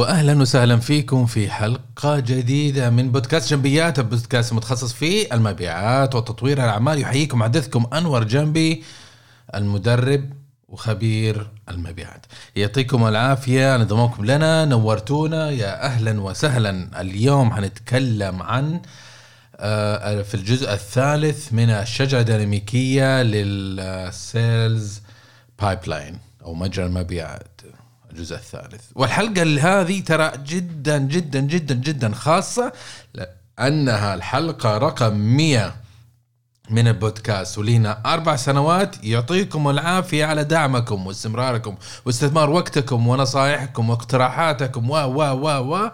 واهلا وسهلا فيكم في حلقة جديدة من بودكاست جنبيات البودكاست المتخصص في المبيعات وتطوير الأعمال. يحييكم محدثكم أنور جنبي المدرب وخبير المبيعات. يعطيكم العافية انضمامكم لنا نورتونا. يا أهلا وسهلا. اليوم حنتكلم عن آه، في الجزء الثالث من الشجره الديناميكية للسيلز بايبلاين أو مجرى المبيعات. الجزء الثالث. والحلقة هذه ترى جدا جدا جدا جدا خاصة لأنها الحلقة رقم 100 من البودكاست. ولينا أربع سنوات يعطيكم العافية على دعمكم واستمراركم واستثمار وقتكم ونصائحكم واقتراحاتكم. و و و و.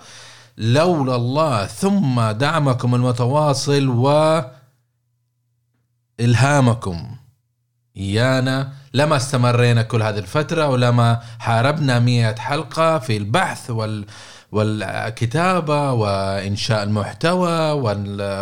لولا الله ثم دعمكم المتواصل و إلهامكم. إيانا لما استمرينا كل هذه الفترة ولما حاربنا مئة حلقة في البحث وال والكتابة وإنشاء المحتوى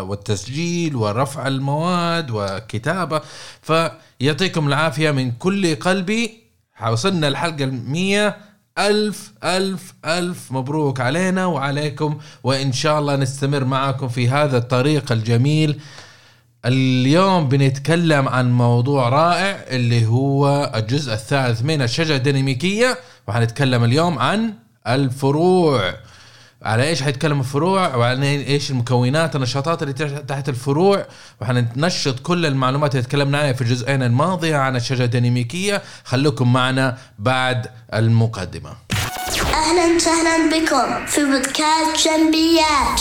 والتسجيل ورفع المواد وكتابة. فيعطيكم العافية من كل قلبي. وصلنا الحلقة المية ألف ألف ألف مبروك علينا وعليكم. وإن شاء الله نستمر معكم في هذا الطريق الجميل. اليوم بنتكلم عن موضوع رائع اللي هو الجزء الثالث من الشجرة الديناميكية وحنتكلم اليوم عن الفروع. على إيش حيتكلم الفروع؟ وعن إيش المكونات النشاطات اللي تحت الفروع؟ وحننشط كل المعلومات اللي تكلمنا عنها في الجزئين الماضيه عن الشجرة الديناميكية. خلوكم معنا بعد المقدمة. أهلا وسهلا بكم في بودكاست جنبيات.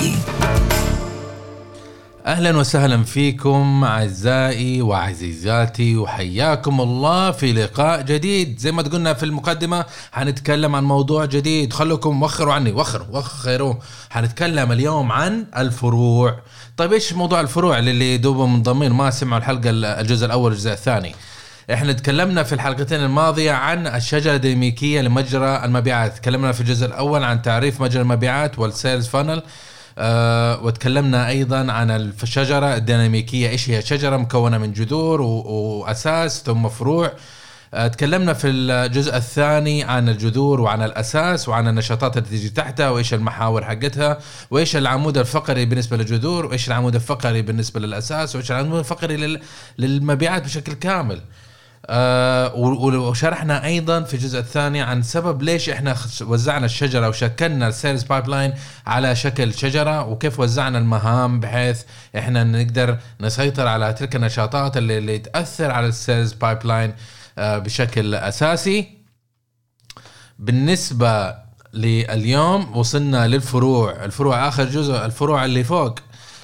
أهلا وسهلا فيكم أعزائي وعزيزاتي وحياكم الله في لقاء جديد. زي ما قلنا في المقدمة حنتكلم عن موضوع جديد. خلوكم وخروا عني. وخروا وخروا. حنتكلم اليوم عن الفروع. طيب إيش موضوع الفروع للي دوبهم منضمين؟ ما سمعوا الحلقة الجزء الأول والجزء الثاني. إحنا تكلمنا في الحلقتين الماضية عن الشجرة الديناميكية لمجرى المبيعات. تكلمنا في الجزء الأول عن تعريف مجرى المبيعات وال sales funnel أه وتكلمنا أيضا عن الشجرة الديناميكية. إيش هي؟ شجرة مكونة من جذور وأساس ثم فروع أه تكلمنا في الجزء الثاني عن الجذور وعن الأساس وعن النشاطات اللي تجي تحتها وإيش المحاور حقتها وإيش العمود الفقري بالنسبة للجذور وإيش العمود الفقري بالنسبة للأساس وإيش العمود الفقري للمبيعات بشكل كامل. آه وشرحنا أيضا في الجزء الثاني عن سبب ليش إحنا وزعنا الشجرة وشكلنا ال sales pipeline على شكل شجرة وكيف وزعنا المهام بحيث إحنا نقدر نسيطر على تلك النشاطات اللي, اللي تأثر على ال sales pipeline آه بشكل أساسي. بالنسبة لليوم وصلنا للفروع. الفروع آخر جزء الفروع اللي فوق.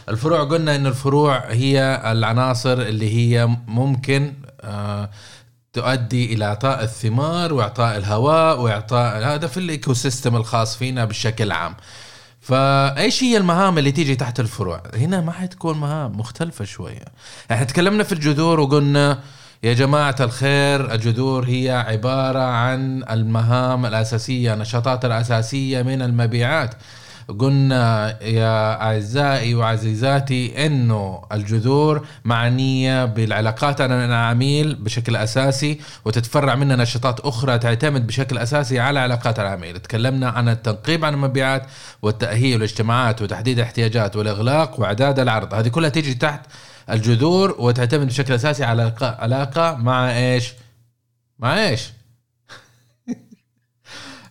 الفروع قلنا إن الفروع هي العناصر اللي هي ممكن تؤدي إلى إعطاء الثمار وإعطاء الهواء واعطاء هذا في ال ecosystem الخاص فينا بشكل عام. فأيش هي المهام اللي تيجي تحت الفروع؟ هنا ما حتكون مهام مختلفة شوية. إحنا تكلمنا في الجذور وقلنا يا جماعة الخير الجذور هي عبارة عن المهام الأساسية النشاطات الأساسية من المبيعات. قلنا يا أعزائي وعزيزاتي إنه الجذور معنية بالعلاقات مع العميل بشكل أساسي وتتفرع منها نشاطات أخرى تعتمد بشكل أساسي على علاقات العميل. تكلمنا عن التنقيب عن المبيعات والتأهيل والاجتماعات وتحديد الاحتياجات والإغلاق وإعداد العرض. هذه كلها تيجي تحت الجذور وتعتمد بشكل أساسي على علاقة مع إيش؟ مع إيش؟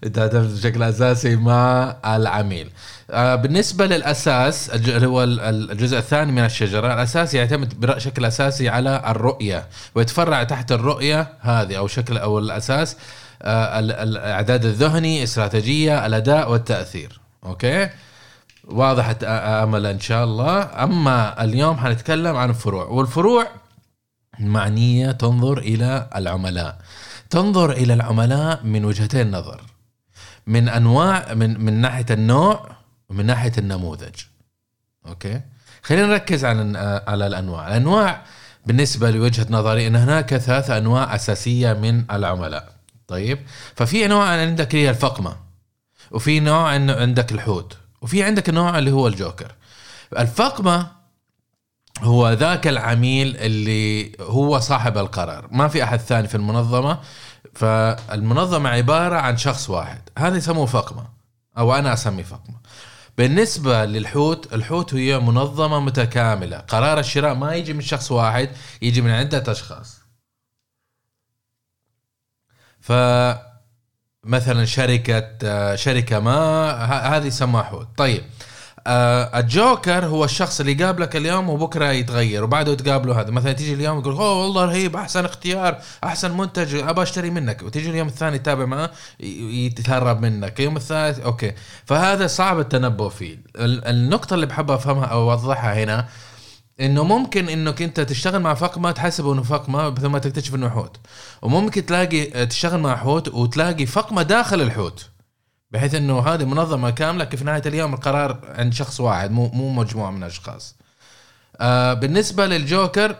تعتمد بشكل أساسي مع العميل. بالنسبة للأساس اللي هو الجزء الثاني من الشجرة الأساس يعتمد بشكل أساسي على الرؤية ويتفرع تحت الرؤية هذه أو شكل أو الأساس آه، الإعداد الذهني استراتيجية الأداء والتأثير. أوكي؟ واضح آمل إن شاء الله. أما اليوم حنتكلم عن الفروع والفروع معنية تنظر إلى العملاء. تنظر إلى العملاء من وجهتين نظر من أنواع من من ناحية النوع ومن ناحية النموذج. أوكي؟ خلينا نركز على على الأنواع. الأنواع بالنسبة لوجهة نظري إن هناك ثلاث أنواع أساسية من العملاء. طيب؟ ففي انواع عندك هي الفقمة وفي نوع عندك الحوت وفي عندك النوع اللي هو الجوكر. الفقمة هو ذاك العميل اللي هو صاحب القرار. ما في أحد ثاني في المنظمة. فالمنظمة عبارة عن شخص واحد. هذا يسموه فقمة أو أنا أسميه فقمة. بالنسبة للحوت الحوت هي منظمة متكاملة. قرار الشراء ما يجي من شخص واحد يجي من عدة أشخاص. ف مثلا شركة آه، شركة ما هذه يسمى حوت. طيب. الجوكر هو الشخص اللي يقابلك اليوم وبكرة يتغير وبعده تقابله هذا. مثلا تيجي اليوم يقول أوه والله رهيب أحسن اختيار أحسن منتج ابى أشتري منك. وتيجي اليوم الثاني تتابع معه يتهرب منك. اليوم الثالث أوكي. فهذا صعب التنبؤ فيه. ال- النقطة اللي بحب أفهمها أو أوضحها هنا إنه ممكن إنك أنت تشتغل مع فقمة تحسبه إنه فقمة ثم تكتشف إنه حوت. وممكن تلاقي تشتغل مع حوت وتلاقي فقمة داخل الحوت. بحيث إنه هذه منظمة كاملة في نهاية اليوم القرار عند شخص واحد مو مو مجموعة من اشخاص. آه بالنسبة للجوكر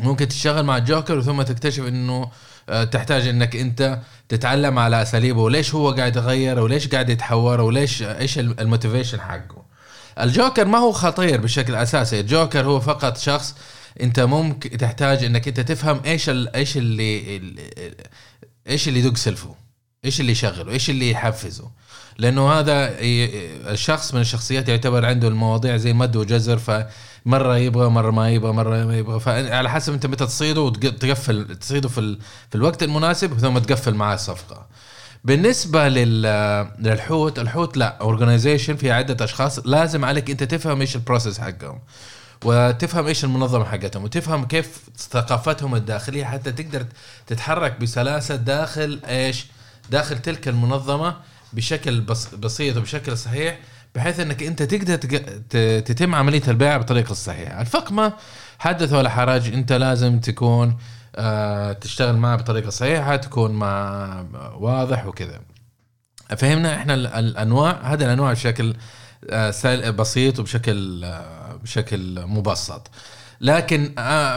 ممكن تشتغل مع الجوكر ثم تكتشف إنه آه، تحتاج إنك أنت تتعلم على أساليبه وليش هو قاعد يغير وليش قاعد يتحور وليش إيش الموتيفيشن حقه. الجوكر ما هو خطير بشكل أساسي، الجوكر هو فقط شخص أنت ممكن تحتاج إنك أنت تفهم إيش إيش اللي ال- إيش اللي يدق سلفه إيش اللي يشغله؟ إيش اللي يحفزه؟ لأنه هذا الشخص من الشخصيات يعتبر عنده المواضيع زي مد وجزر فمرة يبغى مرة ما يبغى مرة ما يبغى. فعلى حسب أنت متى تصيده وتقفل تصيده في ال- في الوقت المناسب ثم تقفل معاه الصفقة. بالنسبة لل- للحوت الحوت ال organization فيها عدة أشخاص لازم عليك أنت تفهم إيش ال process حقهم وتفهم إيش المنظمة حقتهم وتفهم كيف ثقافتهم الداخلية حتى تقدر تتحرك بسلاسة داخل إيش؟ داخل تلك المنظمة بشكل بس بسيط وبشكل صحيح بحيث إنك أنت تقدر تتم عملية البيع بالطريقة الصحيحه، الفقمة حدث ولا حرج أنت لازم تكون آه تشتغل معه بطريقة صحيحة تكون مع واضح وكذا. فهمنا إحنا ال- الأنواع؟ هذه الأنواع بشكل آه، بسيط وبشكل آه، بشكل مبسط. لكن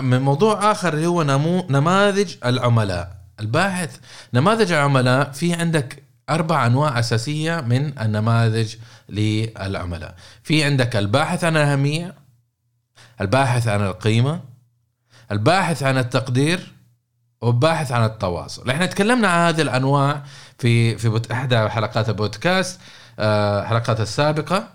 من موضوع آخر اللي هو نمو نماذج العملاء. الباحث. نماذج العملاء في عندك أربع أنواع أساسية من النماذج للعملاء. في عندك الباحث عن الأهمية الباحث عن القيمة الباحث عن التقدير والباحث عن التواصل. إحنا تكلمنا عن هذه الأنواع في في إحدى حلقات البودكاست آه، حلقات السابقة.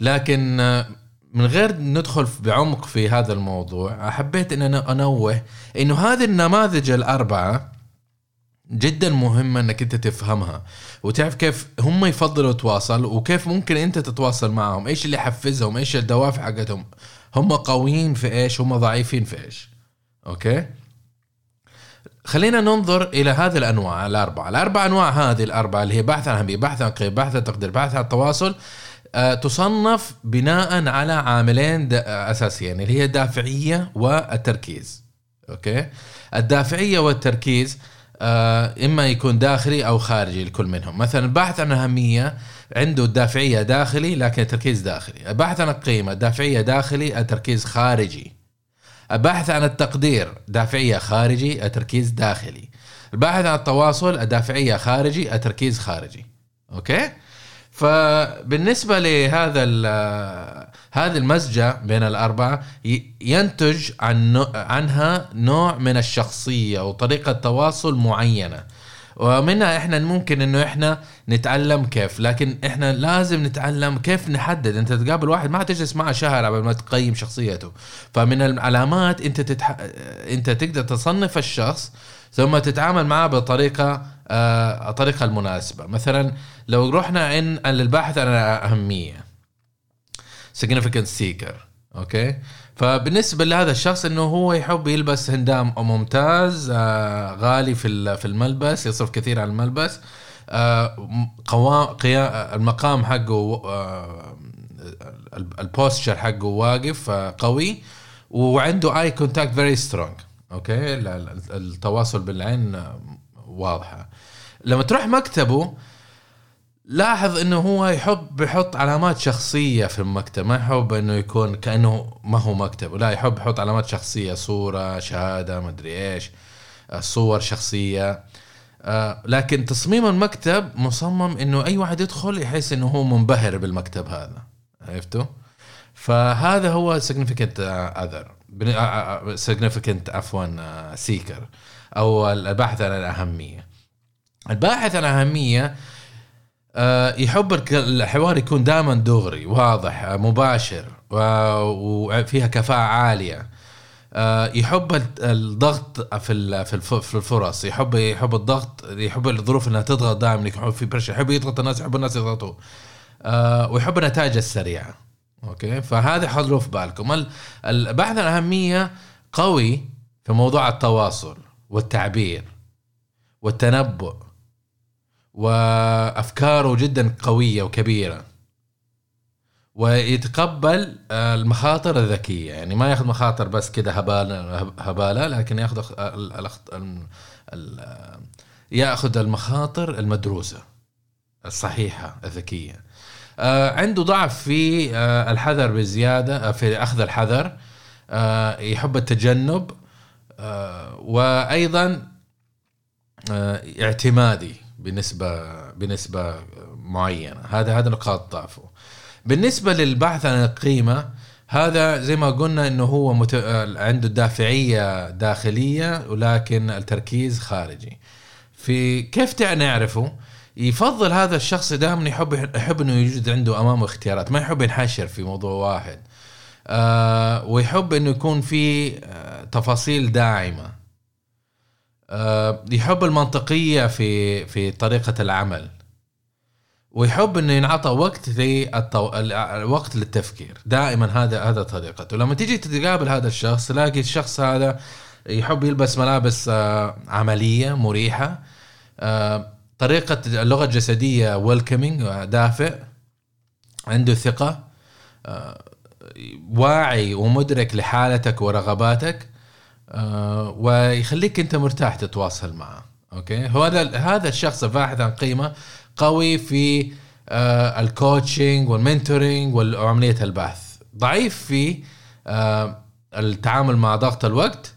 لكن آه، من غير ندخل بعمق في هذا الموضوع حبيت إن أنا أنوه إنه هذه النماذج الأربعة جدا مهمة إنك أنت تفهمها وتعرف كيف هم يفضلوا يتواصل وكيف ممكن أنت تتواصل معهم إيش اللي يحفزهم إيش الدوافع حقتهم هم قويين في إيش هم ضعيفين في إيش. أوكي؟ خلينا ننظر إلى هذه الأنواع الأربعة، الأربع أنواع هذه الأربعة اللي هي بحث عن أهمية، بحث عن قيم، بحث عن تقدير، بحث عن التواصل تصنف بناء على عاملين آه، أساسيين اللي هي الدافعية والتركيز. أوكي؟ الدافعية والتركيز آه، إما يكون داخلي أو خارجي لكل منهم، مثلا البحث عن الاهميه عنده الدافعية داخلي لكن التركيز داخلي، البحث عن القيمة الدافعية داخلي التركيز خارجي. البحث عن التقدير دافعية خارجي التركيز داخلي البحث عن التواصل الدافعية خارجي التركيز خارجي أوكي فبالنسبة لهذا هذه المزجة بين الأربعة ي- ينتج عن عنها نوع من الشخصية وطريقة تواصل معينة. ومنها إحنا ممكن إنه إحنا نتعلم كيف لكن إحنا لازم نتعلم كيف نحدد. أنت تقابل واحد ما تجلس معه شهر قبل ما تقيم شخصيته. فمن العلامات أنت تتح... أنت تقدر تصنف الشخص ثم تتعامل معه بطريقة آه... الطريقة المناسبة. مثلا لو رحنا عن للباحث عن الأهمية significant seeker أوكي؟ فبالنسبة لهذا الشخص إنه هو يحب يلبس هندام ممتاز آه غالي في في الملبس يصرف كثير على الملبس آه قوام المقام حقه ال- ال posture حقه واقف قوي وعنده eye contact very strong okay؟ ال- ال- التواصل بالعين واضحة. لما تروح مكتبه لاحظ إنه هو يحب يحط علامات شخصية في المكتب. ما يحب إنه يكون كأنه ما هو مكتب لا يحب يحط علامات شخصية صورة شهادة مدري إيش آه، صور شخصية. آه، لكن تصميم المكتب مصمم إنه أي واحد يدخل يحس إنه هو منبهر بالمكتب هذا. عرفتوا؟ فهذا هو significant آه، آه، significant عفوا سيكر أو الباحث عن الأهمية. الباحث عن الأهمية آه، يحب الحوار يكون دائما دغري واضح آه، مباشر وفيها كفاءة عالية. آه، يحب ال- الضغط في في الف- في الفرص. يحب يحب الضغط يحب الظروف إنها تضغط دائما يحب في pressure يحب يضغط الناس يحب الناس يضغطوا. آه، ويحب النتائج السريعة. okay؟ فهذا حضروا في بالكم. ال- البحث عن الاهميه قوي في موضوع التواصل والتعبير والتنبؤ وأفكاره جدا قوية وكبيرة ويتقبل آه، المخاطر الذكية. يعني ما يأخذ مخاطر بس كده هبالة هبالة لكن يأخذ يأخذ المخاطر المدروسة الصحيحة الذكية. عنده ضعف في آه، الحذر بزيادة آه، في أخذ الحذر آه، يحب التجنب آه، وأيضا آه، اعتمادي بنسبة بنسبة معينة. هذا هذا نقاط ضعفه. بالنسبة للبحث عن القيمة هذا زي ما قلنا إنه هو مت... آه، عنده دافعية داخلية ولكن التركيز خارجي. في كيف نعرفه؟ يفضل هذا الشخص دائما يحب يحب إنه يوجد عنده امامه اختيارات. ما يحب ينحشر في موضوع واحد. آه ويحب إنه يكون في آه تفاصيل داعمة. آه يحب المنطقية في في طريقة العمل. ويحب إنه ينعطى وقت للطو... ال- الوقت للتفكير. دائما هذا هذا طريقته. لما تيجي تقابل هذا الشخص تلاقي الشخص هذا يحب يلبس ملابس آه، عملية مريحة. طريقة اللغة الجسدية ويلكمينج دافئ عنده ثقة آه، واعي ومدرك لحالتك ورغباتك آه، ويخليك أنت مرتاح تتواصل معه. okay؟ هو هذا هذا الشخص الباحث عن قيمة قوي في ال coaching وال mentoring وعمليه البحث. ضعيف في آه، التعامل مع ضغط الوقت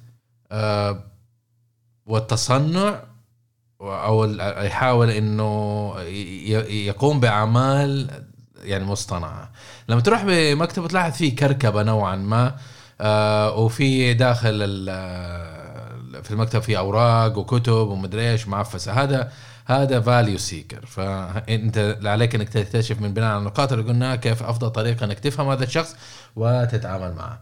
والتصنع أو يحاول إنه يقوم بأعمال يعني مصطنعة. لما تروح بمكتب تلاحظ فيه كركبة نوعا ما آه، وفي داخل ال- في المكتب في أوراق وكتب ومدري إيش معفسة. هذا هذا value seeker فانت عليك إنك تكتشف من بناء على النقاط اللي قلناها كيف أفضل طريقة إنك تفهم هذا الشخص وتتعامل معه.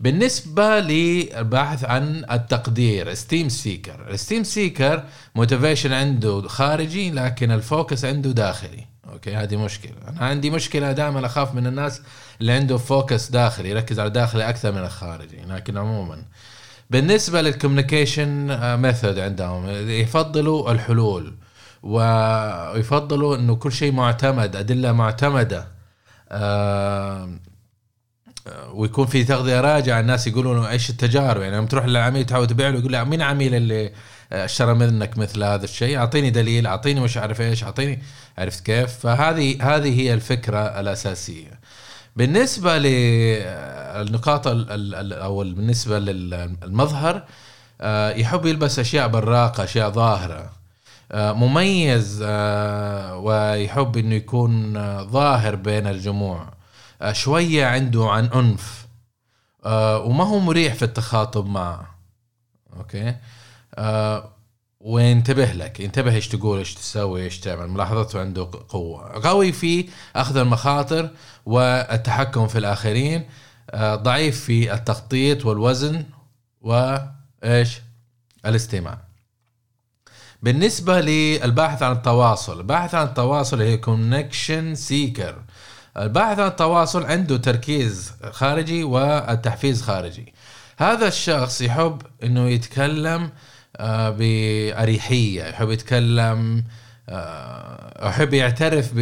بالنسبة للبحث عن التقدير esteem seeker. ال esteem seeker motivation عنده خارجي لكن ال focus عنده داخلي. okay هذه مشكلة. أنا عندي مشكلة دائما أخاف من الناس اللي عنده focus داخلي يركز على الداخلي أكثر من الخارجي لكن عموما. بالنسبة لل communication method عندهم يفضلوا الحلول ويفضلوا إنه كل شيء معتمد أدلة معتمدة. آه ويكون في تغذية راجعة الناس يقولوا له إيش التجارب؟ يعني لما تروح للعميل تحاول تبيع له يقول له مين عميل اللي اشترى منك مثل هذا الشيء؟ أعطيني دليل أعطيني مش عارف إيش اعطيني عرفت كيف؟ فهذه هذه هي الفكرة الأساسية. بالنسبة للنقاط أو بالنسبة للمظهر آه، يحب يلبس أشياء براقة أشياء ظاهرة. آه، مميز آه، ويحب إنه يكون ظاهر بين الجموع. شوية عنده عن أنف. آه، وما هو مريح في التخاطب معه. أوكي؟ آه، وينتبه لك ينتبه إيش تقول إيش تسوي إيش تعمل. ملاحظته عنده قوة. قوي في أخذ المخاطر والتحكم في الآخرين. آه، ضعيف في التخطيط والوزن وايش الاستماع. بالنسبة للباحث عن التواصل الباحث عن التواصل هي connection seeker الباحث عن التواصل عنده تركيز خارجي والتحفيز خارجي. هذا الشخص يحب إنه يتكلم آه، بأريحية يحب يتكلم آه، يحب يعترف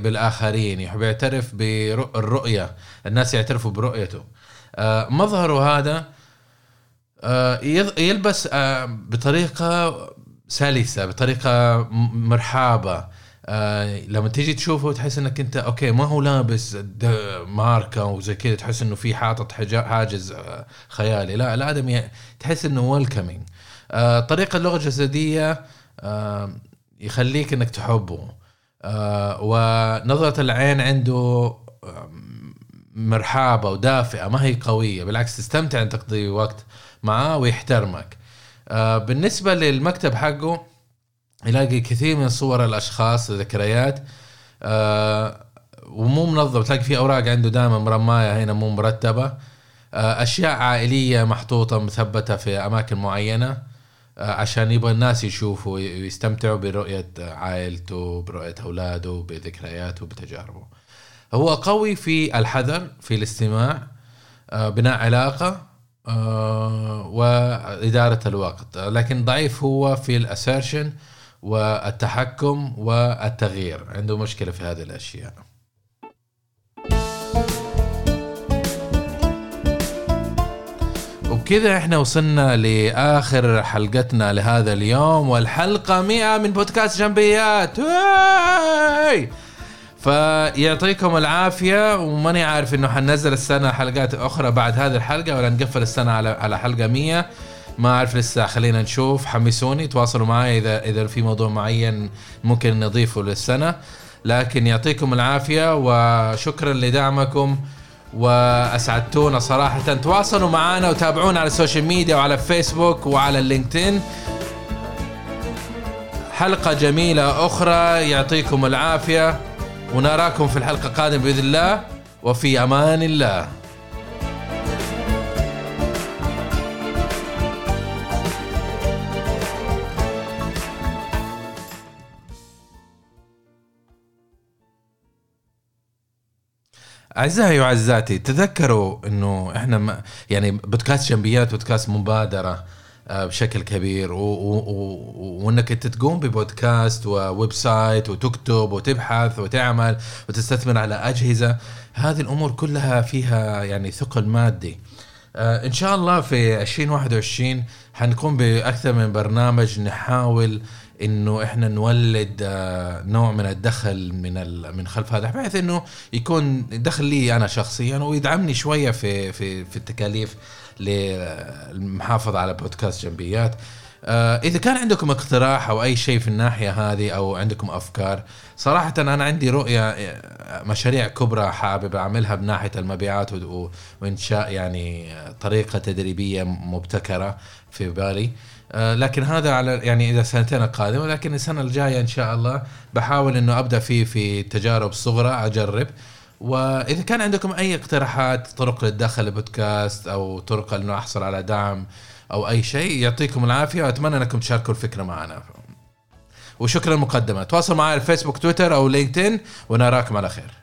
بالآخرين يحب يعترف بالرؤية الناس يعترفوا برؤيته. آه، مظهره هذا يلبس بطريقة سلسة بطريقة مرحابة. آه لما تيجي تشوفه تحس إنك أنت أوكي ما هو لابس ماركة وزي كذا تحس إنه في حاطط حاجز آه، خيالي. لا الادم ي- تحس إنه ويلكمينج آه طريقة اللغة الجسدية آه يخليك إنك تحبه. آه ونظرة العين عنده مرحابة ودافئة ما هي قوية. بالعكس تستمتع إن تقضي وقت معاه ويحترمك. آه بالنسبة للمكتب حقه يلاقي كثير من صور الأشخاص ذكريات آه ومو منظم. تلاقي في أوراق عنده دائما مرماية هنا مو مرتبة. آه أشياء عائلية محطوطة مثبتة في أماكن معينة آه عشان يبغى الناس يشوفوا ويستمتعوا برؤية عائلته برؤية أولاده بذكرياته بتجاربه. هو قوي في الحذر في الاستماع بناء علاقة وإدارة الوقت. لكن ضعيف هو في الاسيرشن والتحكم والتغيير. عنده مشكلة في هذه الأشياء. وبكذا إحنا وصلنا لآخر حلقتنا لهذا اليوم والحلقة 100 من بودكاست جنبيات! فيعطيكم العافية وماني عارف إنه حننزل السنة حلقات أخرى بعد هذه الحلقة ولا نقفل السنة على على حلقة 100 ما أعرف لسه خلينا نشوف. حمسوني تواصلوا معي إذا إذا في موضوع معين ممكن نضيفه للسنة. لكن يعطيكم العافية وشكرا لدعمكم وأسعدتونا صراحة. تواصلوا معنا وتابعونا على ال social media وعلى فيسبوك وعلى اللينكدإن حلقة جميلة أخرى يعطيكم العافية ونراكم في الحلقة القادمة بإذن الله. وفي أمان الله. أعزائي وعزيزاتي تذكروا أنه إحنا ما يعني بودكاست جنبيات بودكاست مبادرة آه، بشكل كبير وإنك أنت تقوم ببودكاست و website وتكتب وتبحث وتعمل وتستثمر على أجهزة. هذه الأمور كلها فيها يعني ثقل مادي. آه، إن شاء الله في 2021 حنقوم بأكثر من برنامج نحاول إنه إحنا نولد آه، نوع من الدخل من من خلف هذا بحيث إنه يكون دخل لي أنا شخصيا ويدعمني شوية في في في التكاليف للمحافظة على بودكاست جنبيات. آه، إذا كان عندكم اقتراح أو أي شيء في الناحية هذه أو عندكم أفكار صراحة أنا عندي رؤية آه، مشاريع كبرى حابب أعملها بناحية المبيعات وإنشاء يعني آه، طريقة تدريبية مبتكرة في بالي. آه، لكن هذا على يعني إذا سنتين القادمة لكن السنة الجاية إن شاء الله بحاول إنه أبدأ فيه في تجارب صغرى أجرب. وإذا كان عندكم أي اقتراحات طرق للدخل البودكاست أو طرق إنه أحصل على دعم أو أي شيء يعطيكم العافية وأتمنى أنكم تشاركوا الفكرة معنا. وشكرا مقدما تواصلوا معي على الفيسبوك تويتر أو لينكدين ونراكم على خير.